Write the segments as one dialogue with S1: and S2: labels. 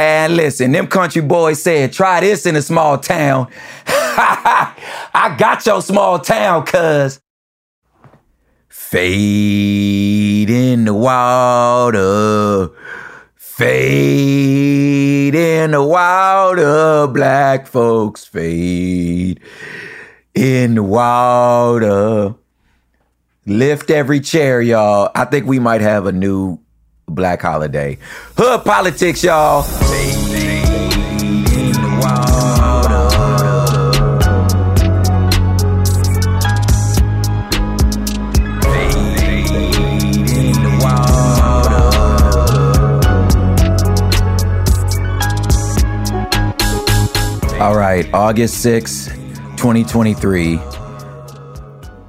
S1: And listen, them country boys said, try this in a small town. I got your small town, cuz. Fade in the water. Fade in the water. Black folks fade in the water. Lift every chair, y'all. I think we might have a new Black Holiday. Hood politics, y'all. All right, August 6, 2023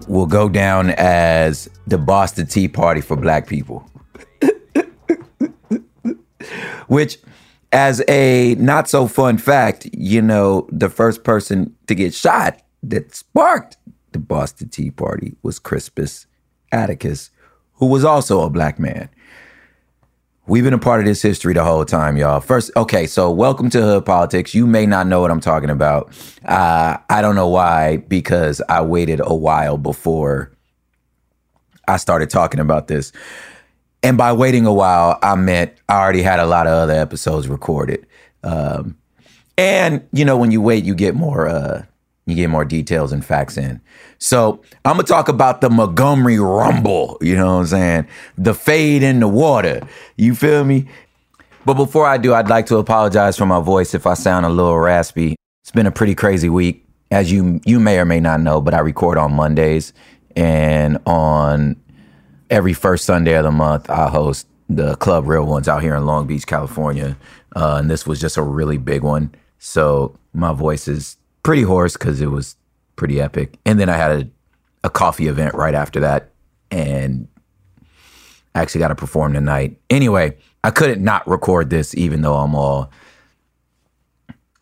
S1: will go down as the Boston Tea Party for black people. Which, as a not so fun fact, you know, the first person to get shot that sparked the Boston Tea Party was Crispus Attucks, who was also a black man. We've been a part of this history the whole time, y'all. First, okay, so welcome to Hood Politics. You may not know what I'm talking about. Uh, I don't know why, because I waited a while before I started talking about this. And by waiting a while, I meant I already had a lot of other episodes recorded. Um, and you know, when you wait, you get more uh, you get more details and facts in. So I'm gonna talk about the Montgomery Rumble. You know what I'm saying? The fade in the water. You feel me? But before I do, I'd like to apologize for my voice if I sound a little raspy. It's been a pretty crazy week, as you you may or may not know. But I record on Mondays, and on every first Sunday of the month, I host the Club Real Ones out here in Long Beach, California. Uh, and this was just a really big one. So my voice is pretty hoarse because it was pretty epic. And then I had a, a coffee event right after that. And I actually got to perform tonight. Anyway, I couldn't not record this even though I'm all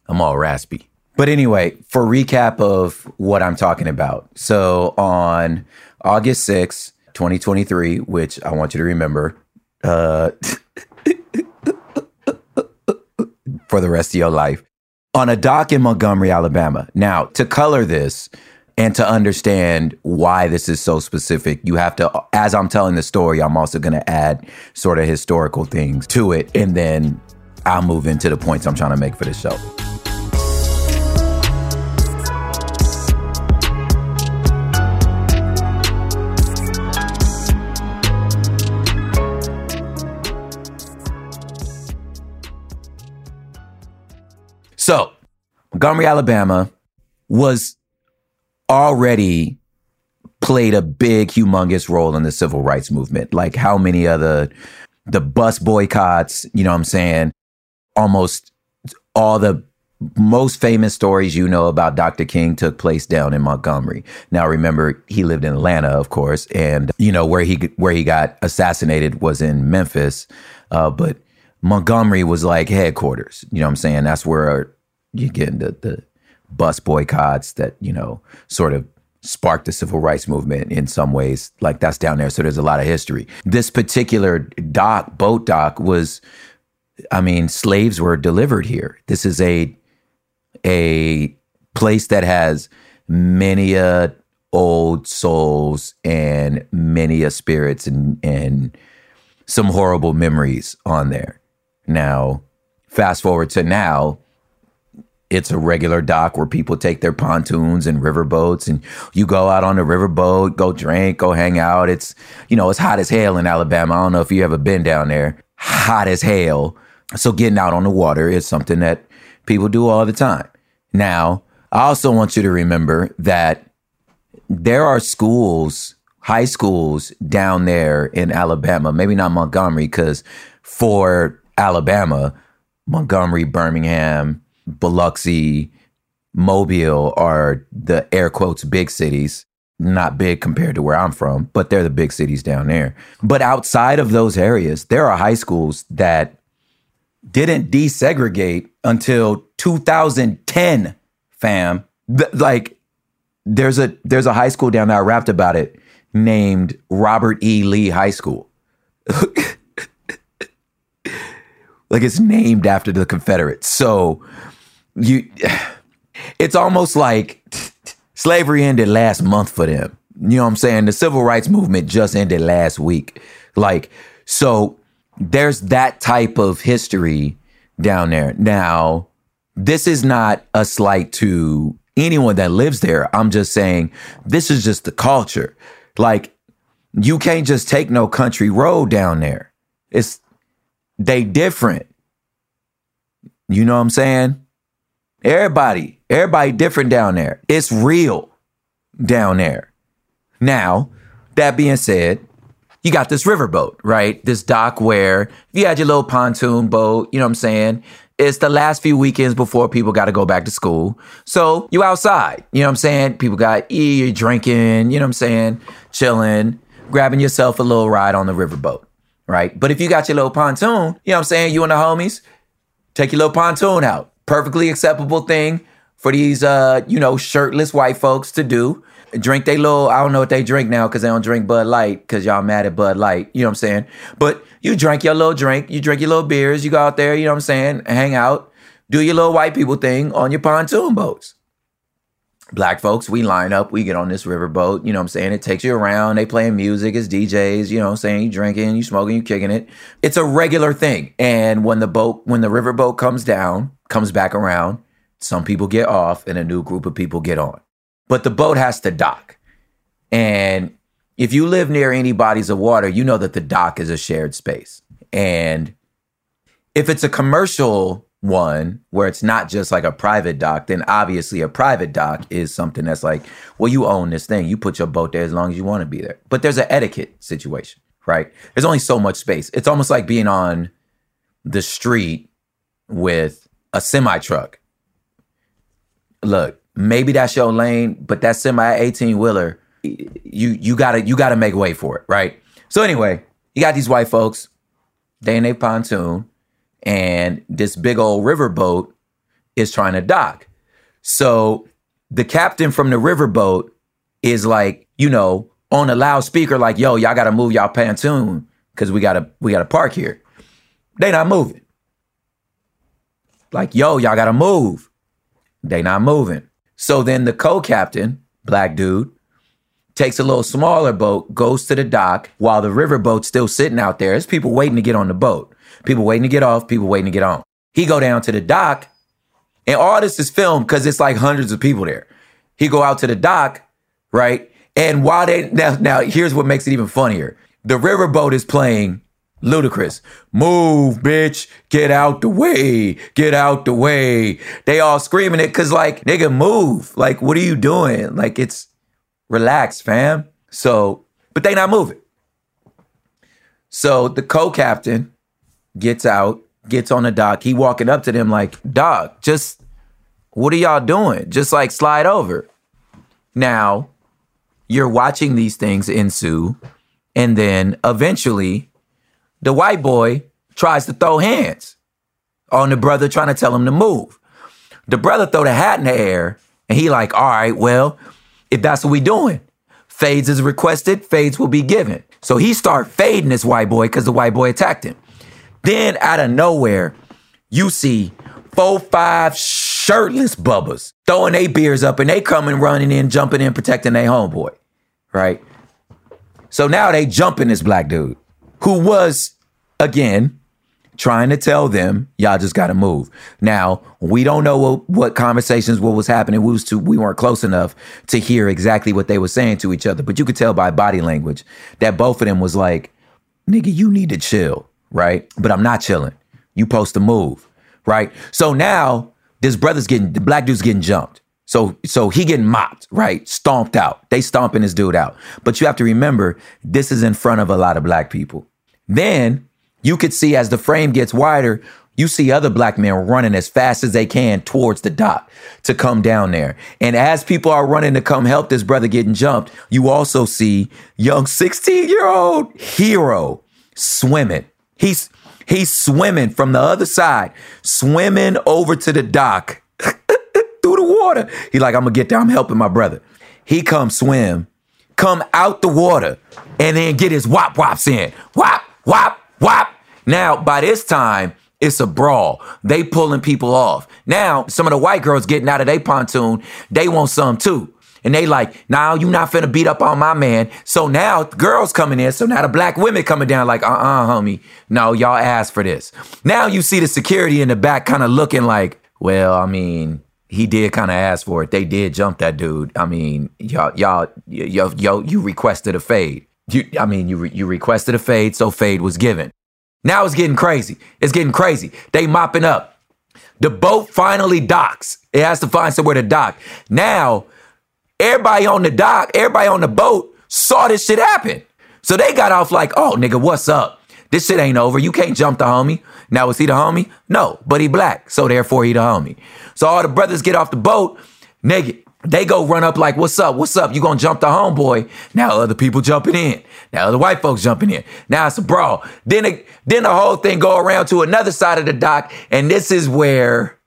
S1: I'm all raspy. But anyway, for recap of what I'm talking about. So on August 6th, 2023, which I want you to remember uh, for the rest of your life, on a dock in Montgomery, Alabama. Now, to color this and to understand why this is so specific, you have to, as I'm telling the story, I'm also going to add sort of historical things to it. And then I'll move into the points I'm trying to make for the show. So, Montgomery, Alabama was already played a big, humongous role in the civil rights movement. Like how many other the bus boycotts, you know what I'm saying? Almost all the most famous stories you know about Dr. King took place down in Montgomery. Now remember he lived in Atlanta, of course, and you know where he where he got assassinated was in Memphis. Uh, but Montgomery was like headquarters. You know what I'm saying? That's where you get the the bus boycotts that, you know, sort of sparked the civil rights movement in some ways. Like that's down there. So there's a lot of history. This particular dock, boat dock, was I mean, slaves were delivered here. This is a a place that has many a old souls and many a spirits and and some horrible memories on there. Now, fast forward to now, it's a regular dock where people take their pontoons and riverboats and you go out on the riverboat, go drink, go hang out. It's, you know, it's hot as hell in Alabama. I don't know if you ever been down there. Hot as hell. So getting out on the water is something that people do all the time. Now, I also want you to remember that there are schools, high schools down there in Alabama, maybe not Montgomery, because for Alabama, Montgomery, Birmingham, Biloxi, Mobile are the air quotes big cities. Not big compared to where I'm from, but they're the big cities down there. But outside of those areas, there are high schools that didn't desegregate until 2010, fam. Th- like there's a there's a high school down there I rapped about it named Robert E. Lee High School. like it's named after the Confederates. So you it's almost like slavery ended last month for them. You know what I'm saying? The civil rights movement just ended last week. Like so there's that type of history down there. Now, this is not a slight to anyone that lives there. I'm just saying this is just the culture. Like you can't just take no country road down there. It's they different. You know what I'm saying? Everybody, everybody different down there. It's real down there. Now, that being said, you got this riverboat, right? This dock where you had your little pontoon boat, you know what I'm saying? It's the last few weekends before people got to go back to school. So you outside, you know what I'm saying? People got you're drinking, you know what I'm saying? Chilling, grabbing yourself a little ride on the riverboat, right? But if you got your little pontoon, you know what I'm saying? You and the homies, take your little pontoon out. Perfectly acceptable thing for these, uh, you know, shirtless white folks to do drink they little I don't know what they drink now because they don't drink Bud Light because y'all mad at Bud Light. You know what I'm saying? But you drink your little drink, you drink your little beers, you go out there, you know what I'm saying, hang out, do your little white people thing on your pontoon boats. Black folks, we line up, we get on this riverboat, you know what I'm saying? It takes you around, they playing music, it's DJs, you know what I'm saying? You drinking, you smoking, you kicking it. It's a regular thing. And when the boat, when the riverboat comes down, comes back around, some people get off and a new group of people get on but the boat has to dock. And if you live near any bodies of water, you know that the dock is a shared space. And if it's a commercial one where it's not just like a private dock, then obviously a private dock is something that's like, well, you own this thing. You put your boat there as long as you want to be there. But there's an etiquette situation, right? There's only so much space. It's almost like being on the street with a semi truck. Look, maybe that's your lane, but that semi 18 wheeler, you you gotta you gotta make way for it, right? So anyway, you got these white folks, they in a pontoon, and this big old riverboat is trying to dock. So the captain from the riverboat is like, you know, on a loudspeaker, like, yo, y'all gotta move y'all pontoon because we gotta we gotta park here. They not moving. Like, yo, y'all gotta move. They not moving. So then the co-captain, black dude, takes a little smaller boat, goes to the dock while the river boat's still sitting out there. There's people waiting to get on the boat. People waiting to get off, people waiting to get on. He go down to the dock, and all this is filmed because it's like hundreds of people there. He go out to the dock, right? And while they now, now here's what makes it even funnier. The riverboat is playing Ludacris. Move, bitch. Get out the way. Get out the way. They all screaming it because, like, nigga, move. Like, what are you doing? Like, it's relax, fam. So, but they not moving. So the co-captain gets out, gets on the dock. He walking up to them like, dog, just What are y'all doing? Just like slide over. Now, you're watching these things ensue, and then eventually the white boy tries to throw hands on the brother trying to tell him to move. The brother throw the hat in the air, and he like, all right, well, if that's what we doing, fades is requested, fades will be given. So he start fading this white boy because the white boy attacked him. Then out of nowhere, you see four, five shirtless bubbas throwing their beers up and they coming running in, jumping in, protecting their homeboy. Right? So now they jumping this black dude who was, again, trying to tell them, y'all just gotta move. Now, we don't know what, what conversations, what was happening. We was too, we weren't close enough to hear exactly what they were saying to each other, but you could tell by body language that both of them was like, nigga, you need to chill, right? But I'm not chilling. You supposed to move, right? So now this brother's getting the black dude's getting jumped. So so he getting mopped, right? Stomped out. They stomping this dude out. But you have to remember, this is in front of a lot of black people. Then you could see as the frame gets wider, you see other black men running as fast as they can towards the dock to come down there. And as people are running to come help this brother getting jumped, you also see young 16 year old hero swimming. He's he's swimming from the other side, swimming over to the dock through the water. He like, I'm gonna get there. I'm helping my brother. He come swim, come out the water, and then get his wop wops in. Wop, wop, wop. Now, by this time, it's a brawl. They pulling people off. Now, some of the white girls getting out of their pontoon, they want some too. And they like, now you not finna beat up on my man. So now girls coming in. So now the black women coming down like, uh-uh, homie. No, y'all asked for this. Now you see the security in the back kind of looking like, well, I mean, he did kind of ask for it. They did jump that dude. I mean, y'all, y'all, yo, yo, you requested a fade. You, I mean, you re- you requested a fade, so fade was given. Now it's getting crazy. It's getting crazy. They mopping up. The boat finally docks. It has to find somewhere to dock. Now, everybody on the dock, everybody on the boat saw this shit happen. So they got off like, oh, nigga, what's up? This shit ain't over. You can't jump the homie. Now, was he the homie? No, but he black. So therefore, he the homie. So all the brothers get off the boat. Nigga, they go run up like, what's up? What's up? You gonna jump the homeboy? Now other people jumping in. Now other white folks jumping in. Now it's a brawl. Then, it, then the whole thing go around to another side of the dock. And this is where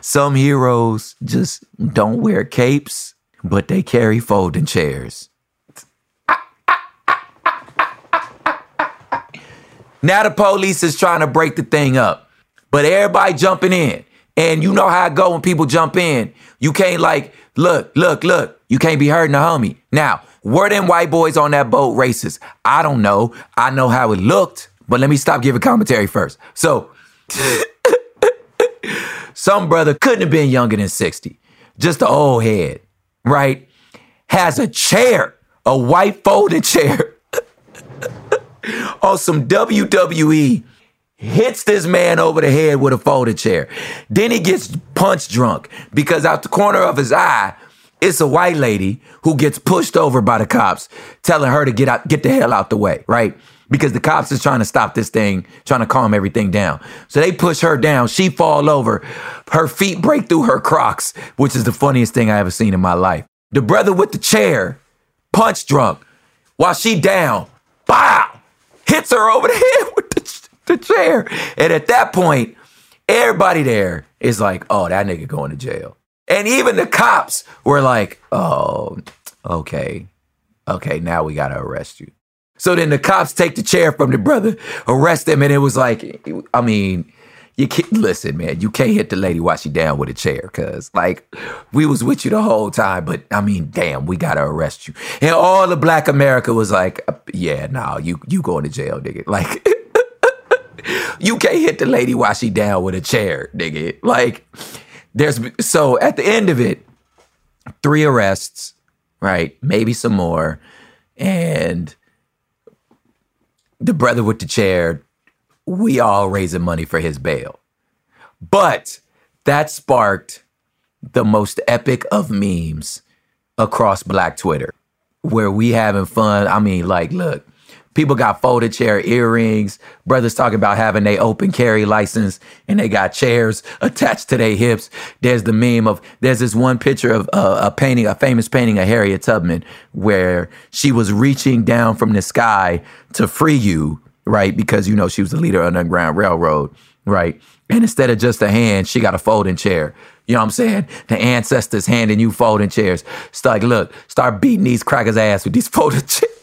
S1: some heroes just don't wear capes, but they carry folding chairs. Now the police is trying to break the thing up, but everybody jumping in. And you know how it go when people jump in. You can't like, look, look, look. You can't be hurting a homie. Now, were them white boys on that boat racist? I don't know. I know how it looked, but let me stop giving commentary first. So, some brother couldn't have been younger than 60. Just an old head, right? Has a chair, a white folded chair on some WWE hits this man over the head with a folded chair. Then he gets punch drunk because out the corner of his eye, it's a white lady who gets pushed over by the cops, telling her to get out, get the hell out the way, right? Because the cops is trying to stop this thing, trying to calm everything down. So they push her down. She fall over. Her feet break through her Crocs, which is the funniest thing I ever seen in my life. The brother with the chair, punch drunk, while she down, bow, hits her over the head with the, the chair. And at that point, everybody there is like, oh, that nigga going to jail. And even the cops were like, oh, okay. Okay, now we got to arrest you. So then the cops take the chair from the brother, arrest him, and it was like, I mean, you can't listen, man. You can't hit the lady while she down with a chair, cause like we was with you the whole time. But I mean, damn, we gotta arrest you. And all the Black America was like, uh, yeah, no, nah, you you going to jail, nigga. Like you can't hit the lady while she down with a chair, nigga. Like there's so at the end of it, three arrests, right? Maybe some more, and the brother with the chair, we all raising money for his bail. But that sparked the most epic of memes across black Twitter where we having fun. I mean, like, look, People got folded chair earrings. Brothers talking about having a open carry license and they got chairs attached to their hips. There's the meme of there's this one picture of uh, a painting, a famous painting of Harriet Tubman, where she was reaching down from the sky to free you, right? Because you know she was the leader of the Underground Railroad, right? And instead of just a hand, she got a folding chair. You know what I'm saying? The ancestors handing you folding chairs. It's like, look, start beating these crackers' ass with these folding chairs.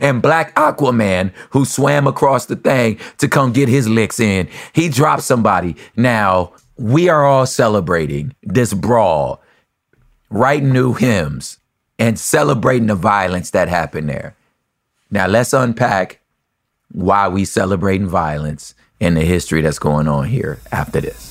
S1: And Black Aquaman, who swam across the thing to come get his licks in, he dropped somebody. Now, we are all celebrating this brawl, writing new hymns, and celebrating the violence that happened there. Now, let's unpack why we celebrating violence and the history that's going on here after this.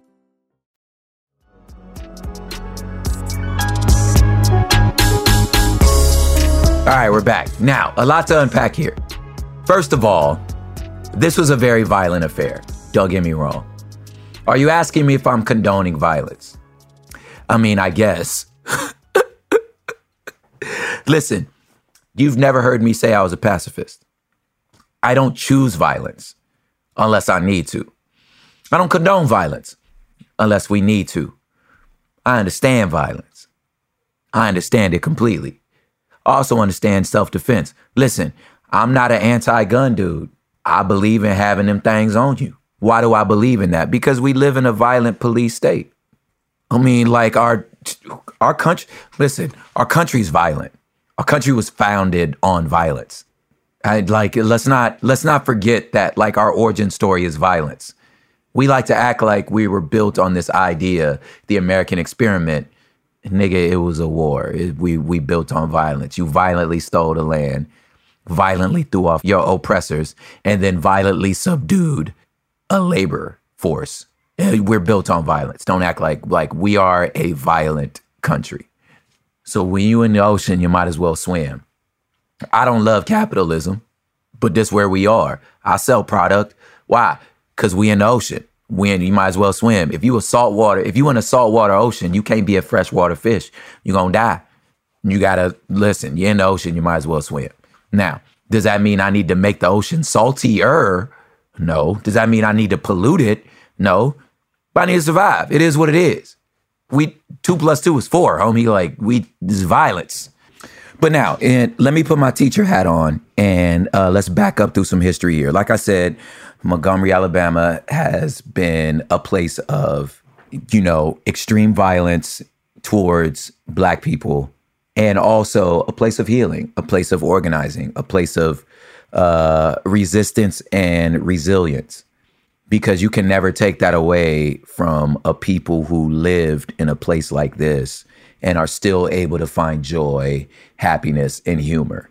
S1: All right, we're back. Now, a lot to unpack here. First of all, this was a very violent affair. Don't get me wrong. Are you asking me if I'm condoning violence? I mean, I guess. Listen, you've never heard me say I was a pacifist. I don't choose violence unless I need to. I don't condone violence unless we need to. I understand violence. I understand it completely. Also understand self defense. Listen, I'm not an anti gun dude. I believe in having them things on you. Why do I believe in that? Because we live in a violent police state. I mean, like our our country. Listen, our country's violent. Our country was founded on violence. I like let's not let's not forget that like our origin story is violence. We like to act like we were built on this idea, the American experiment. Nigga, it was a war. It- we we built on violence. You violently stole the land, violently threw off your oppressors, and then violently subdued a labor force. We're built on violence. Don't act like like we are a violent country. So when you in the ocean, you might as well swim. I don't love capitalism, but this where we are. I sell product. Why? Because we in the ocean. When you might as well swim. If you a saltwater, if you in a saltwater ocean, you can't be a freshwater fish. You're gonna die. You gotta listen. You're in the ocean. You might as well swim. Now, does that mean I need to make the ocean saltier? No. Does that mean I need to pollute it? No. But I need to survive. It is what it is. We two plus two is four, homie. Like we this is violence. But now, and let me put my teacher hat on and uh, let's back up through some history here. Like I said, Montgomery, Alabama has been a place of, you know, extreme violence towards black people and also a place of healing, a place of organizing, a place of uh, resistance and resilience. Because you can never take that away from a people who lived in a place like this and are still able to find joy, happiness, and humor.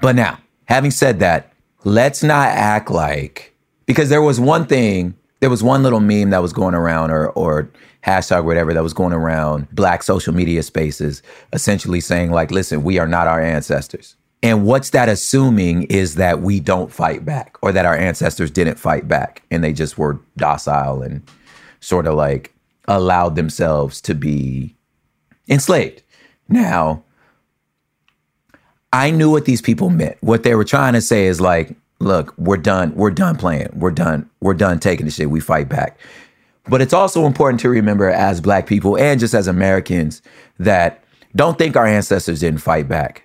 S1: But now, having said that, let's not act like because there was one thing, there was one little meme that was going around or or hashtag or whatever that was going around black social media spaces, essentially saying like, listen, we are not our ancestors. And what's that assuming is that we don't fight back or that our ancestors didn't fight back and they just were docile and sort of like allowed themselves to be enslaved. Now, I knew what these people meant. What they were trying to say is like, look, we're done. We're done playing. We're done. We're done taking the shit. We fight back. But it's also important to remember as black people and just as Americans that don't think our ancestors didn't fight back.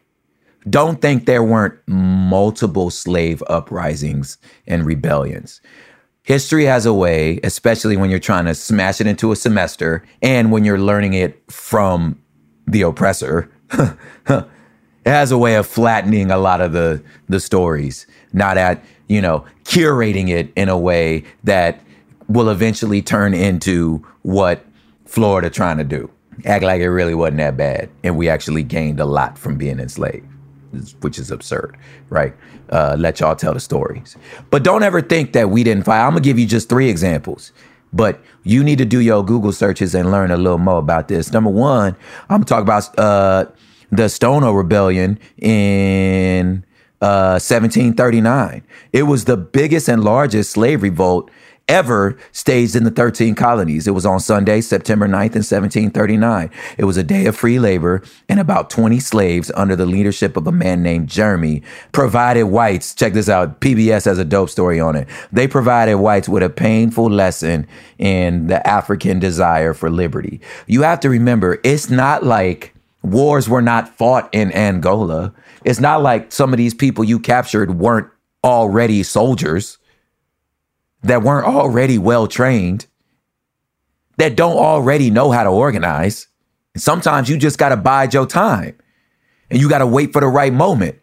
S1: Don't think there weren't multiple slave uprisings and rebellions. History has a way, especially when you're trying to smash it into a semester and when you're learning it from the oppressor. it has a way of flattening a lot of the the stories, not at, you know, curating it in a way that will eventually turn into what Florida trying to do. Act like it really wasn't that bad. And we actually gained a lot from being enslaved, which is absurd, right? Uh, let y'all tell the stories. But don't ever think that we didn't fight. I'm to give you just three examples. But you need to do your Google searches and learn a little more about this. Number one, I'm to talk about uh, the Stono Rebellion in uh, 1739. It was the biggest and largest slave revolt ever staged in the 13 colonies. It was on Sunday, September 9th in 1739. It was a day of free labor, and about 20 slaves under the leadership of a man named Jeremy provided whites, check this out, PBS has a dope story on it. They provided whites with a painful lesson in the African desire for liberty. You have to remember, it's not like wars were not fought in Angola. It's not like some of these people you captured weren't already soldiers that weren't already well trained, that don't already know how to organize. Sometimes you just got to bide your time and you got to wait for the right moment.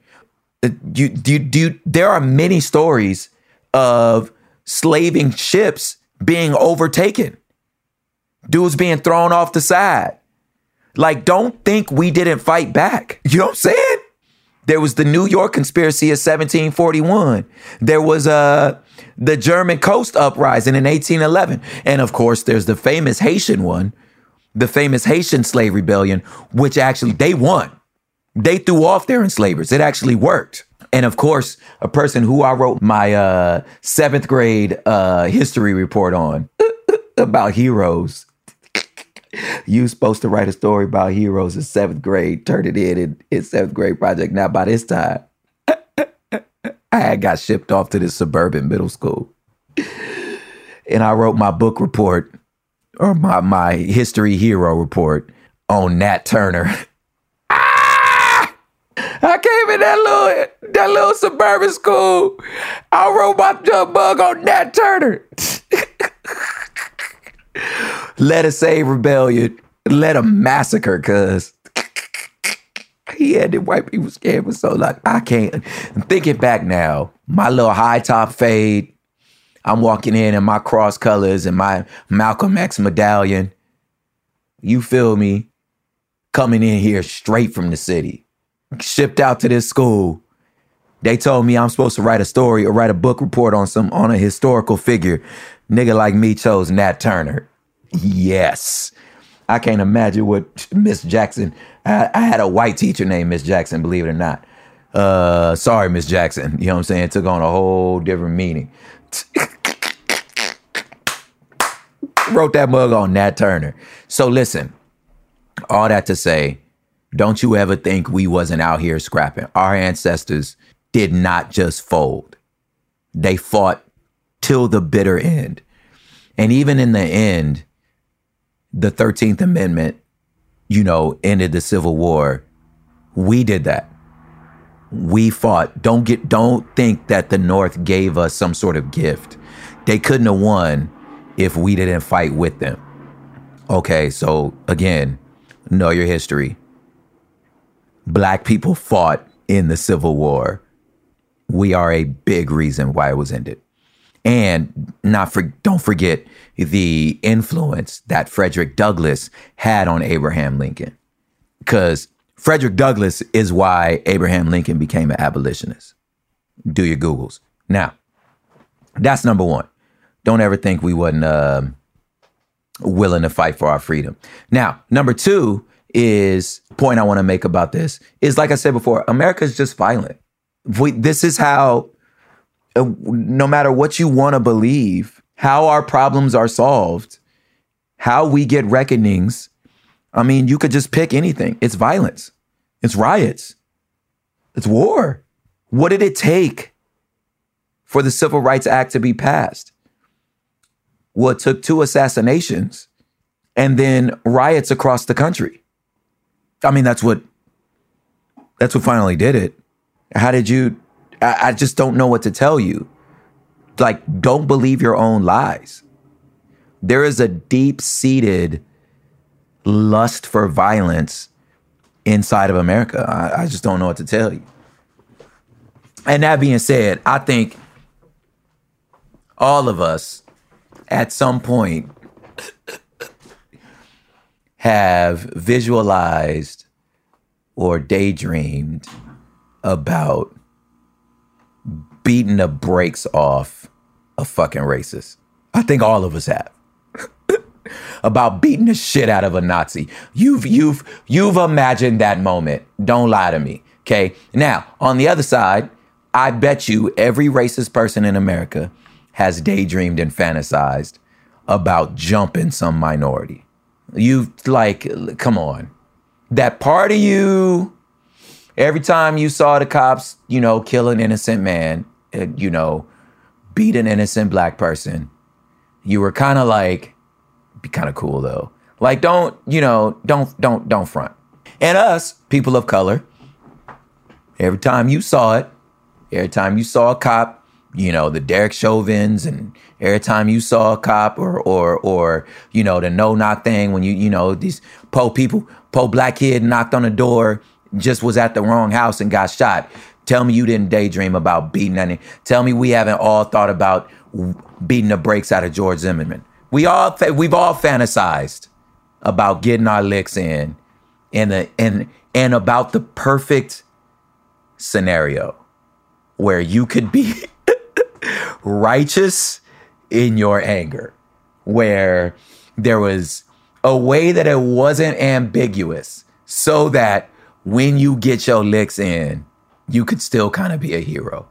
S1: Uh, you, there are many stories of slaving ships being overtaken, dudes being thrown off the side. Like, don't think we didn't fight back. You know what I'm saying? There was the New York conspiracy of 1741. There was uh, the German coast uprising in 1811. And of course, there's the famous Haitian one, the famous Haitian slave rebellion, which actually they won. They threw off their enslavers. It actually worked. And of course, a person who I wrote my uh, seventh grade uh, history report on about heroes. You supposed to write a story about heroes in seventh grade, turn it in in, in seventh grade project. Now by this time, I had got shipped off to this suburban middle school. And I wrote my book report or my, my history hero report on Nat Turner. Ah! I came in that little that little suburban school. I wrote my jump bug on Nat Turner. Let us save rebellion. Let them massacre, cuz he had the white people scared for so long. I can't. I'm thinking back now, my little high top fade. I'm walking in in my cross colors and my Malcolm X medallion. You feel me? Coming in here straight from the city, shipped out to this school. They told me I'm supposed to write a story or write a book report on some on a historical figure. Nigga like me chose Nat Turner. Yes. I can't imagine what Miss Jackson. I, I, had a white teacher named Miss Jackson, believe it or not. Uh, sorry, Miss Jackson. You know what I'm saying? It took on a whole different meaning. Wrote that mug on Nat Turner. So listen, all that to say, don't you ever think we wasn't out here scrapping. Our ancestors did not just fold. They fought till the bitter end. And even in the end, the 13th Amendment, you know, ended the Civil War. We did that. We fought. Don't get don't think that the North gave us some sort of gift. They couldn't have won if we didn't fight with them. Okay, so again, know your history. Black people fought in the Civil War. We are a big reason why it was ended. And not for don't forget the influence that Frederick Douglass had on Abraham Lincoln. Because Frederick Douglass is why Abraham Lincoln became an abolitionist. Do your Googles. Now, that's number one. Don't ever think we wasn't uh, willing to fight for our freedom. Now, number two is point I want to make about this is like I said before, America is just violent. We, this is how, Uh, no matter what you want to believe, how our problems are solved, how we get reckonings. I mean, you could just pick anything. It's violence, it's riots, it's war. What did it take for the Civil Rights Act to be passed? Well, it took two assassinations and then riots across the country. I mean, that's what that's what finally did it. How did you? I, I just don't know what to tell you like don't believe your own lies. There is a deep seated lust for violence inside of America. I, I, just don't know what to tell you. And that being said, I think all of us at some point have visualized or daydreamed about beating the brakes off a fucking racist. I think all of us have. About beating the shit out of a Nazi. You've you've you've imagined that moment. Don't lie to me. Okay. Now, on the other side, I bet you every racist person in America has daydreamed and fantasized about jumping some minority. You like, come on. That part of you, every time you saw the cops, you know, kill an innocent man, Uh, you know, beat an innocent black person, you were kind of like, be kind of cool though. Like, don't, you know, don't, don't, don't front. And us, people of color, every time you saw it, every time you saw a cop, you know, the Derek Chauvins and every time you saw a cop or or or, you know, the no knock thing when you, you know, these po people, po black kid knocked on the door, just was at the wrong house and got shot. Tell me you didn't daydream about beating any. Tell me we haven't all thought about beating the brakes out of George Zimmerman. We all we've all fantasized about getting our licks in, and the and and about the perfect scenario where you could be righteous in your anger, where there was a way that it wasn't ambiguous, so that when you get your licks in, you could still kind of be a hero.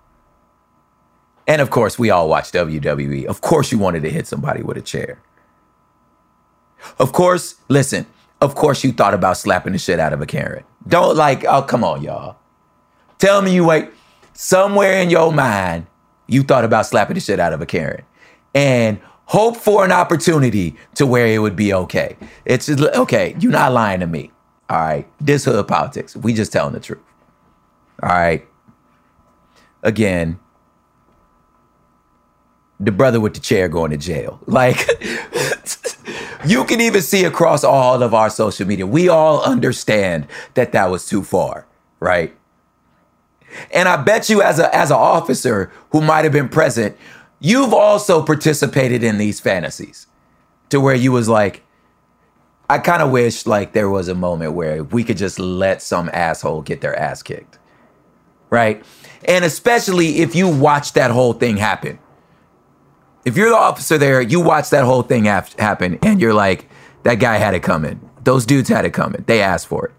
S1: And of course, we all watch WWE. Of course, you wanted to hit somebody with a chair. Of course, listen, of course, you thought about slapping the shit out of a Karen. Don't like, oh, come on, y'all. Tell me you wait, somewhere in your mind, you thought about slapping the shit out of a Karen. And hope for an opportunity to where it would be okay. It's just, okay, you're not lying to me. All right. This hood politics. We just telling the truth. All right. Again, the brother with the chair going to jail. Like, you can even see across all of our social media. We all understand that that was too far, right? And I bet you, as a as an officer who might have been present, you've also participated in these fantasies to where you was like, I kind of wish like there was a moment where we could just let some asshole get their ass kicked. Right? And especially if you watch that whole thing happen. If you're the officer there, you watch that whole thing hap- happen and you're like, that guy had it coming. Those dudes had it coming. They asked for it.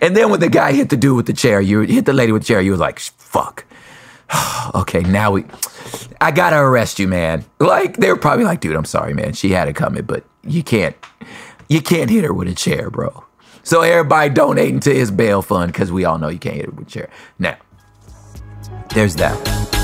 S1: And then when the guy hit the dude with the chair, you hit the lady with the chair, you were like, fuck. okay, now we, I gotta arrest you, man. Like, they were probably like, dude, I'm sorry, man. She had it coming, but you can't, you can't hit her with a chair, bro. So everybody donating to his bail fund because we all know you can't hit it with a chair. Now, there's that.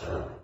S2: Sure.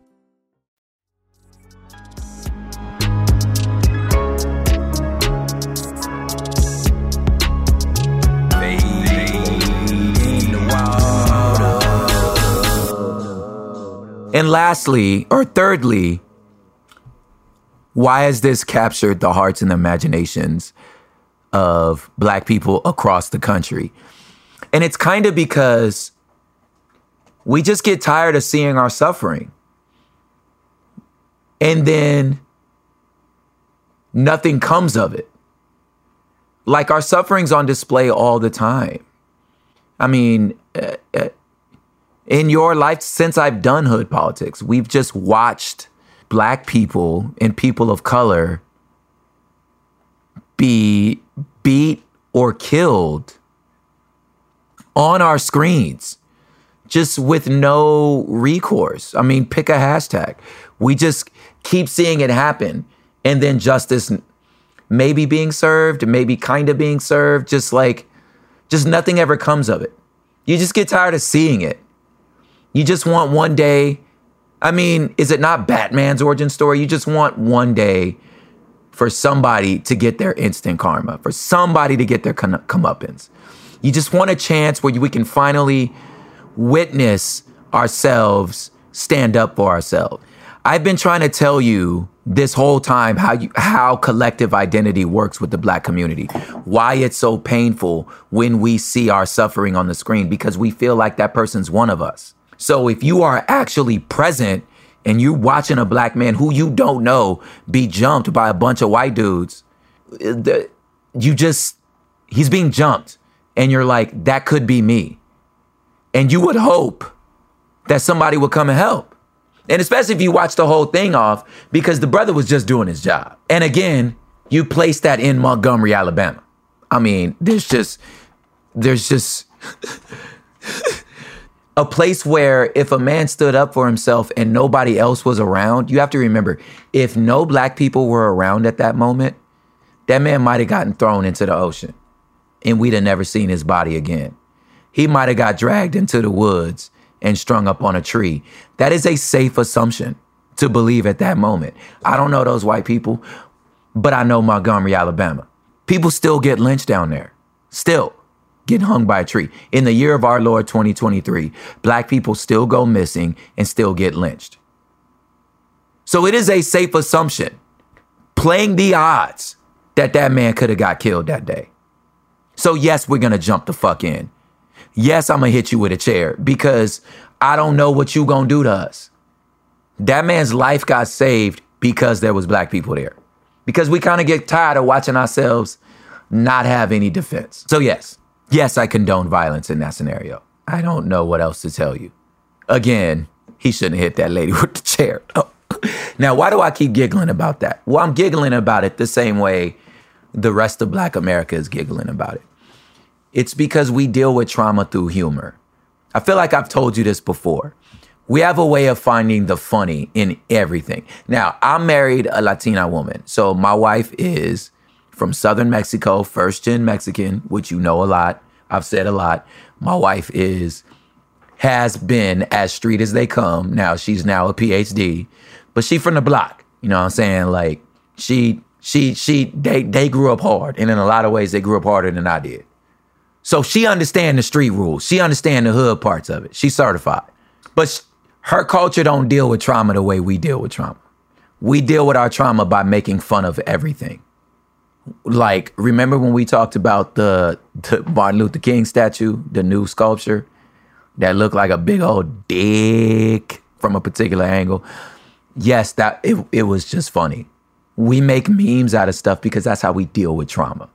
S1: And lastly, or thirdly, why has this captured the hearts and imaginations of black people across the country? And it's kind of because we just get tired of seeing our suffering. And then nothing comes of it. Like our suffering's on display all the time. I mean, uh, uh, in your life since I've done hood politics, we've just watched black people and people of color be beat or killed on our screens just with no recourse. I mean, pick a hashtag. We just keep seeing it happen. And then justice maybe being served, maybe kind of being served, just like, just nothing ever comes of it. You just get tired of seeing it. You just want one day. I mean, is it not Batman's origin story? You just want one day for somebody to get their instant karma, for somebody to get their come- comeuppance. You just want a chance where we can finally witness ourselves stand up for ourselves. I've been trying to tell you this whole time how you how collective identity works with the black community. Why it's so painful when we see our suffering on the screen because we feel like that person's one of us. So if you are actually present and you're watching a black man who you don't know be jumped by a bunch of white dudes, you just he's being jumped and you're like that could be me. And you would hope that somebody would come and help. And especially if you watch the whole thing off, because the brother was just doing his job. And again, you place that in Montgomery, Alabama. I mean, there's just, there's just a place where if a man stood up for himself and nobody else was around, you have to remember if no black people were around at that moment, that man might have gotten thrown into the ocean and we'd have never seen his body again. He might have got dragged into the woods and strung up on a tree. That is a safe assumption to believe at that moment. I don't know those white people, but I know Montgomery, Alabama. People still get lynched down there. Still get hung by a tree. In the year of our Lord 2023, black people still go missing and still get lynched. So it is a safe assumption, playing the odds, that that man could have got killed that day. So yes, we're going to jump the fuck in yes, I'm gonna hit you with a chair because I don't know what you gonna do to us. That man's life got saved because there was black people there. Because we kind of get tired of watching ourselves not have any defense. So yes, yes, I condone violence in that scenario. I don't know what else to tell you. Again, he shouldn't hit that lady with the chair. now, why do I keep giggling about that? Well, I'm giggling about it the same way the rest of Black America is giggling about it. It's because we deal with trauma through humor. I feel like I've told you this before. We have a way of finding the funny in everything. Now, I'm married a Latina woman. So my wife is from southern Mexico, first gen Mexican, which you know a lot. I've said a lot. My wife is has been as street as they come. Now she's now a PhD, but she from the block. You know what I'm saying? Like she she she they they grew up hard, and in a lot of ways they grew up harder than I did. So she understand the street rules. She understand the hood parts of it. She's certified. But her culture don't deal with trauma the way we deal with trauma. We deal with our trauma by making fun of everything. Like, remember when we talked about the, the Martin Luther King statue, the new sculpture that looked like a big old dick from a particular angle? Yes, that it, it was just funny. We make memes out of stuff because that's how we deal with trauma.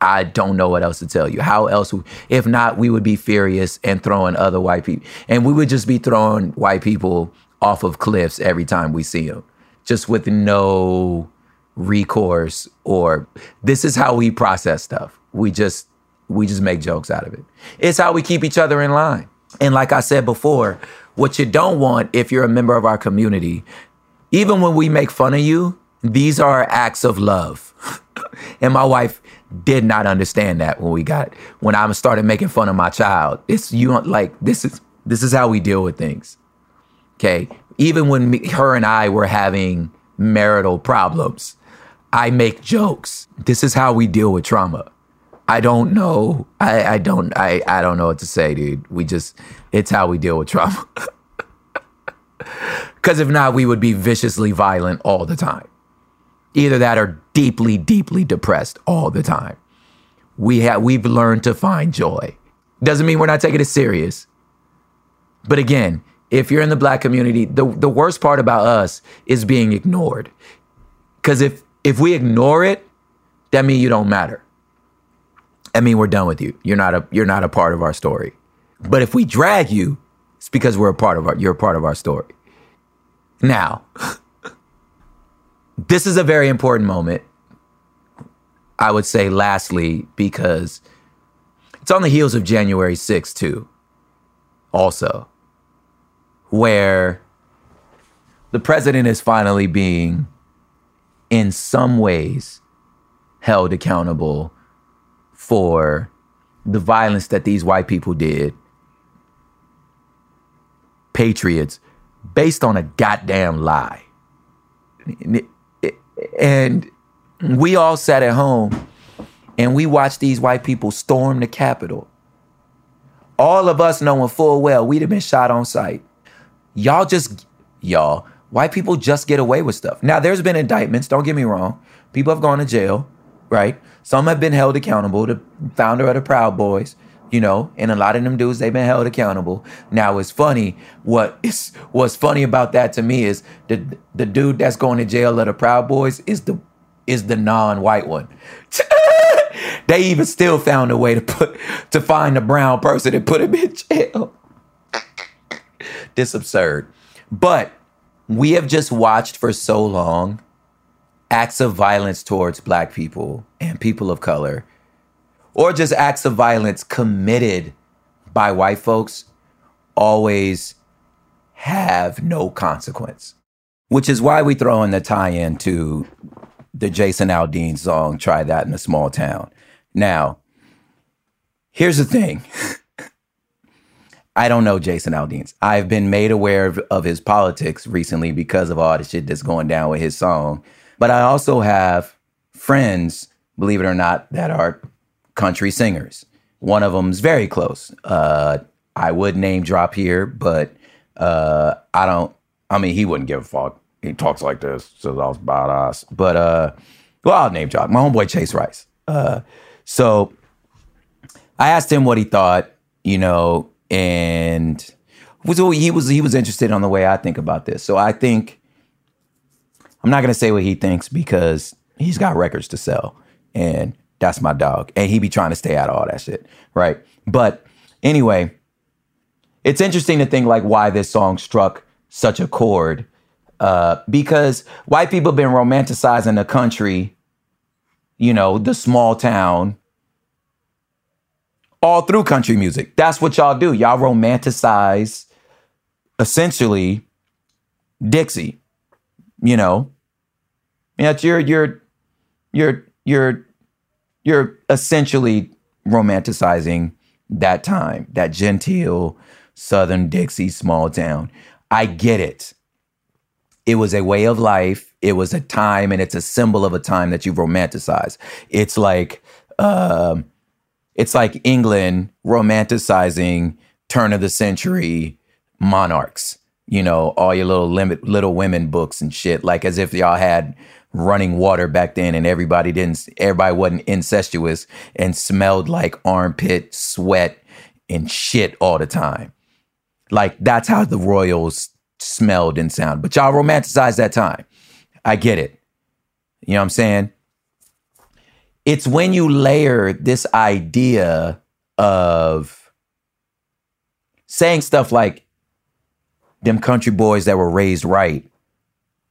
S1: I don't know what else to tell you. How else? If not, we would be furious and throwing other white people, and we would just be throwing white people off of cliffs every time we see them, just with no recourse. Or this is how we process stuff. We just we just make jokes out of it. It's how we keep each other in line. And like I said before, what you don't want if you're a member of our community, even when we make fun of you, these are acts of love. and my wife did not understand that when we got when I started making fun of my child. It's you like this is this is how we deal with things. Okay, even when me, her and I were having marital problems, I make jokes. This is how we deal with trauma. I don't know. I, I don't. I, I don't know what to say, dude. We just. It's how we deal with trauma. Because if not, we would be viciously violent all the time. Either that or deeply, deeply depressed all the time. We have we've learned to find joy. Doesn't mean we're not taking it serious. But again, if you're in the black community, the, the worst part about us is being ignored. Cause if if we ignore it, that means you don't matter. I mean we're done with you. You're not a you're not a part of our story. But if we drag you, it's because we're a part of our you're a part of our story. Now, this is a very important moment. I would say, lastly, because it's on the heels of January 6th, too, also, where the president is finally being, in some ways, held accountable for the violence that these white people did, patriots, based on a goddamn lie and We all sat at home and we watched these white people storm the Capitol. All of us knowing full well we'd have been shot on sight. Y'all just, y'all, white people just get away with stuff. Now, there's been indictments, don't get me wrong. People have gone to jail, right? Some have been held accountable. The founder of the Proud Boys, you know, and a lot of them dudes, they've been held accountable. Now, it's funny. What is what's funny about that to me is the the dude that's going to jail of the Proud Boys is the is the non-white one. they even still found a way to put to find a brown person and put him in jail. this absurd. But we have just watched for so long acts of violence towards black people and people of color, or just acts of violence committed by white folks, always have no consequence. Which is why we throw in the tie in to the Jason Aldean song, Try That in a Small Town. Now, here's the thing. I don't know Jason Aldean. I've been made aware of, of, his politics recently because of all the shit that's going down with his song. But I also have friends, believe it or not, that are country singers. One of them's very close. Uh, I would name drop here, but uh, I don't. I mean, he wouldn't give a fuck. He talks like this, says all about us. But uh, well, I'll name drop my homeboy Chase Rice. Uh, so I asked him what he thought, you know, and was he was he was interested on the way I think about this. So I think I'm not gonna say what he thinks because he's got records to sell, and that's my dog, and he be trying to stay out of all that shit, right? But anyway, it's interesting to think like why this song struck such a chord, uh, because white people been romanticizing the country, you know, the small town, all through country music. That's what y'all do. Y'all romanticize essentially Dixie. You know, that's you're you're you're you're you're essentially romanticizing that time, that genteel Southern Dixie small town. I get it. It was a way of life. It was a time, and it's a symbol of a time that you romanticize. It's like um, it's like England romanticizing turn of the century monarchs. You know, all your little limit, little women books and shit, like as if y'all had running water back then and everybody didn't everybody wasn't incestuous and smelled like armpit sweat and shit all the time. Like that's how the royals smelled and sound. But y'all romanticize that time. I get it. You know what I'm saying? It's when you layer this idea of saying stuff like, them country boys that were raised right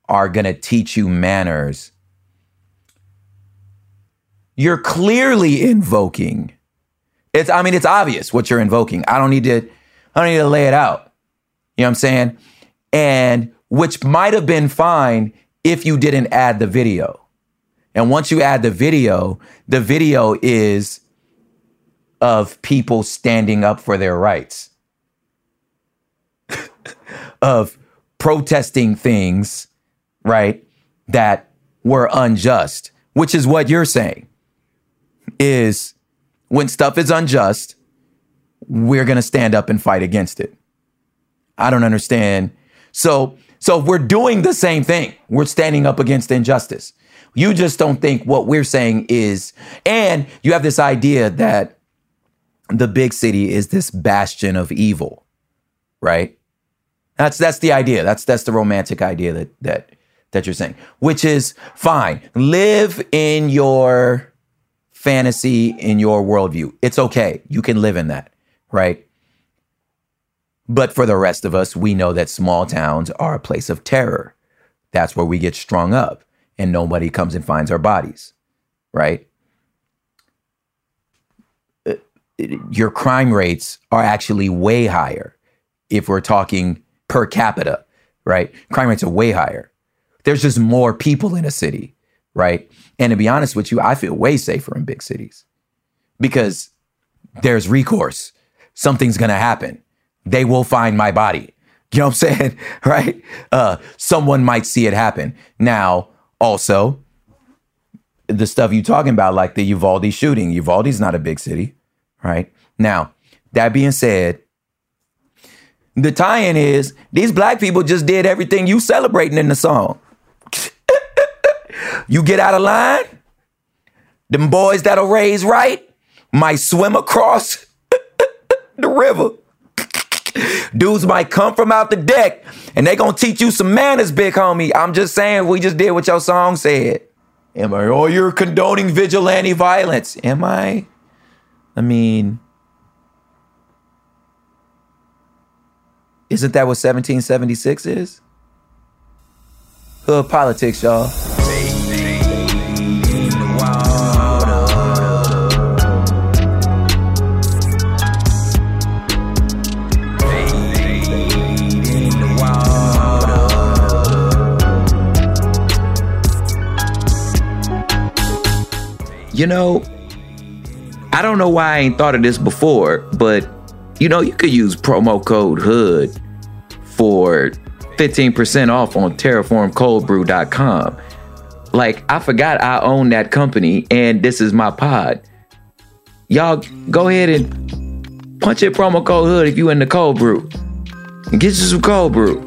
S1: are going to teach you manners. You're clearly invoking. It's I mean it's obvious what you're invoking. I don't need to I don't need to lay it out. You know what I'm saying? And which might have been fine if you didn't add the video. And once you add the video, the video is of people standing up for their rights, of protesting things, right, that were unjust, which is what you're saying. Is when stuff is unjust, we're going to stand up and fight against it. I don't understand. So, so we're doing the same thing. We're standing up against injustice. You just don't think what we're saying is, and you have this idea that the big city is this bastion of evil, right? That's that's the idea. That's that's the romantic idea that that that you're saying, which is fine. Live in your fantasy, in your worldview. It's okay. You can live in that, right? But for the rest of us, we know that small towns are a place of terror. That's where we get strung up and nobody comes and finds our bodies, right? Uh, your crime rates are actually way higher if we're talking per capita, right? Crime rates are way higher. There's just more people in a city, right? And to be honest with you, I feel way safer in big cities because there's recourse. Something's to happen. They will find my body. You know what I'm saying? Right? Uh, someone might see it happen. Now, also, the stuff you talking about, like the Uvalde shooting. Uvalde's not a big city, right? Now, that being said, the tie-in is these black people just did everything you celebrating in the song. you get out of line, them boys that'll raise right might swim across the river. Dudes might come from out the deck and they gonna teach you some manners, big homie. I'm just saying, we just did what your song said. Am I? Oh, you're condoning vigilante violence. Am I? I mean, isn't that what 1776 is? Hood politics, y'all. You know, I don't know why I ain't thought of this before, but you know, you could use promo code HOOD for 15% off on terraformcoldbrew.com. Like, I forgot I own that company and this is my pod. Y'all go ahead and punch in promo code HOOD if you in the cold brew. And get you some cold brew.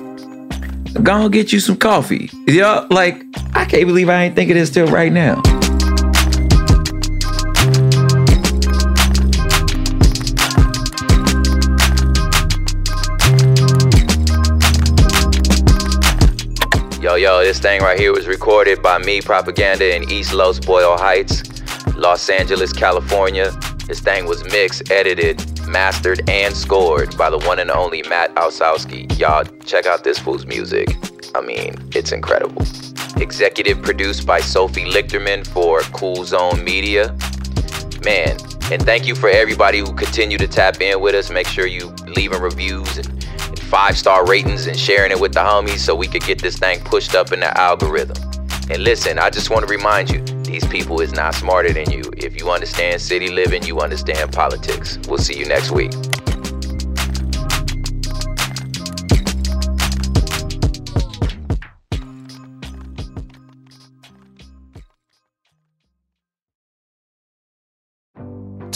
S1: Go and get you some coffee. Yeah, like, I can't believe I ain't thinking this till right now. Yo, this thing right here was recorded by me, Propaganda, in East Los Boyle Heights, Los Angeles, California. This thing was mixed, edited, mastered, and scored by the one and only Matt Osowski. Y'all, check out this fool's music. I mean, it's incredible. Executive produced by Sophie Lichterman for Cool Zone Media. Man, and thank you for everybody who continue to tap in with us. Make sure you leaving reviews and five star ratings and sharing it with the homies so we could get this thing pushed up in the algorithm. And listen, I just want to remind you these people is not smarter than you. If you understand city living, you understand politics. We'll see you next week.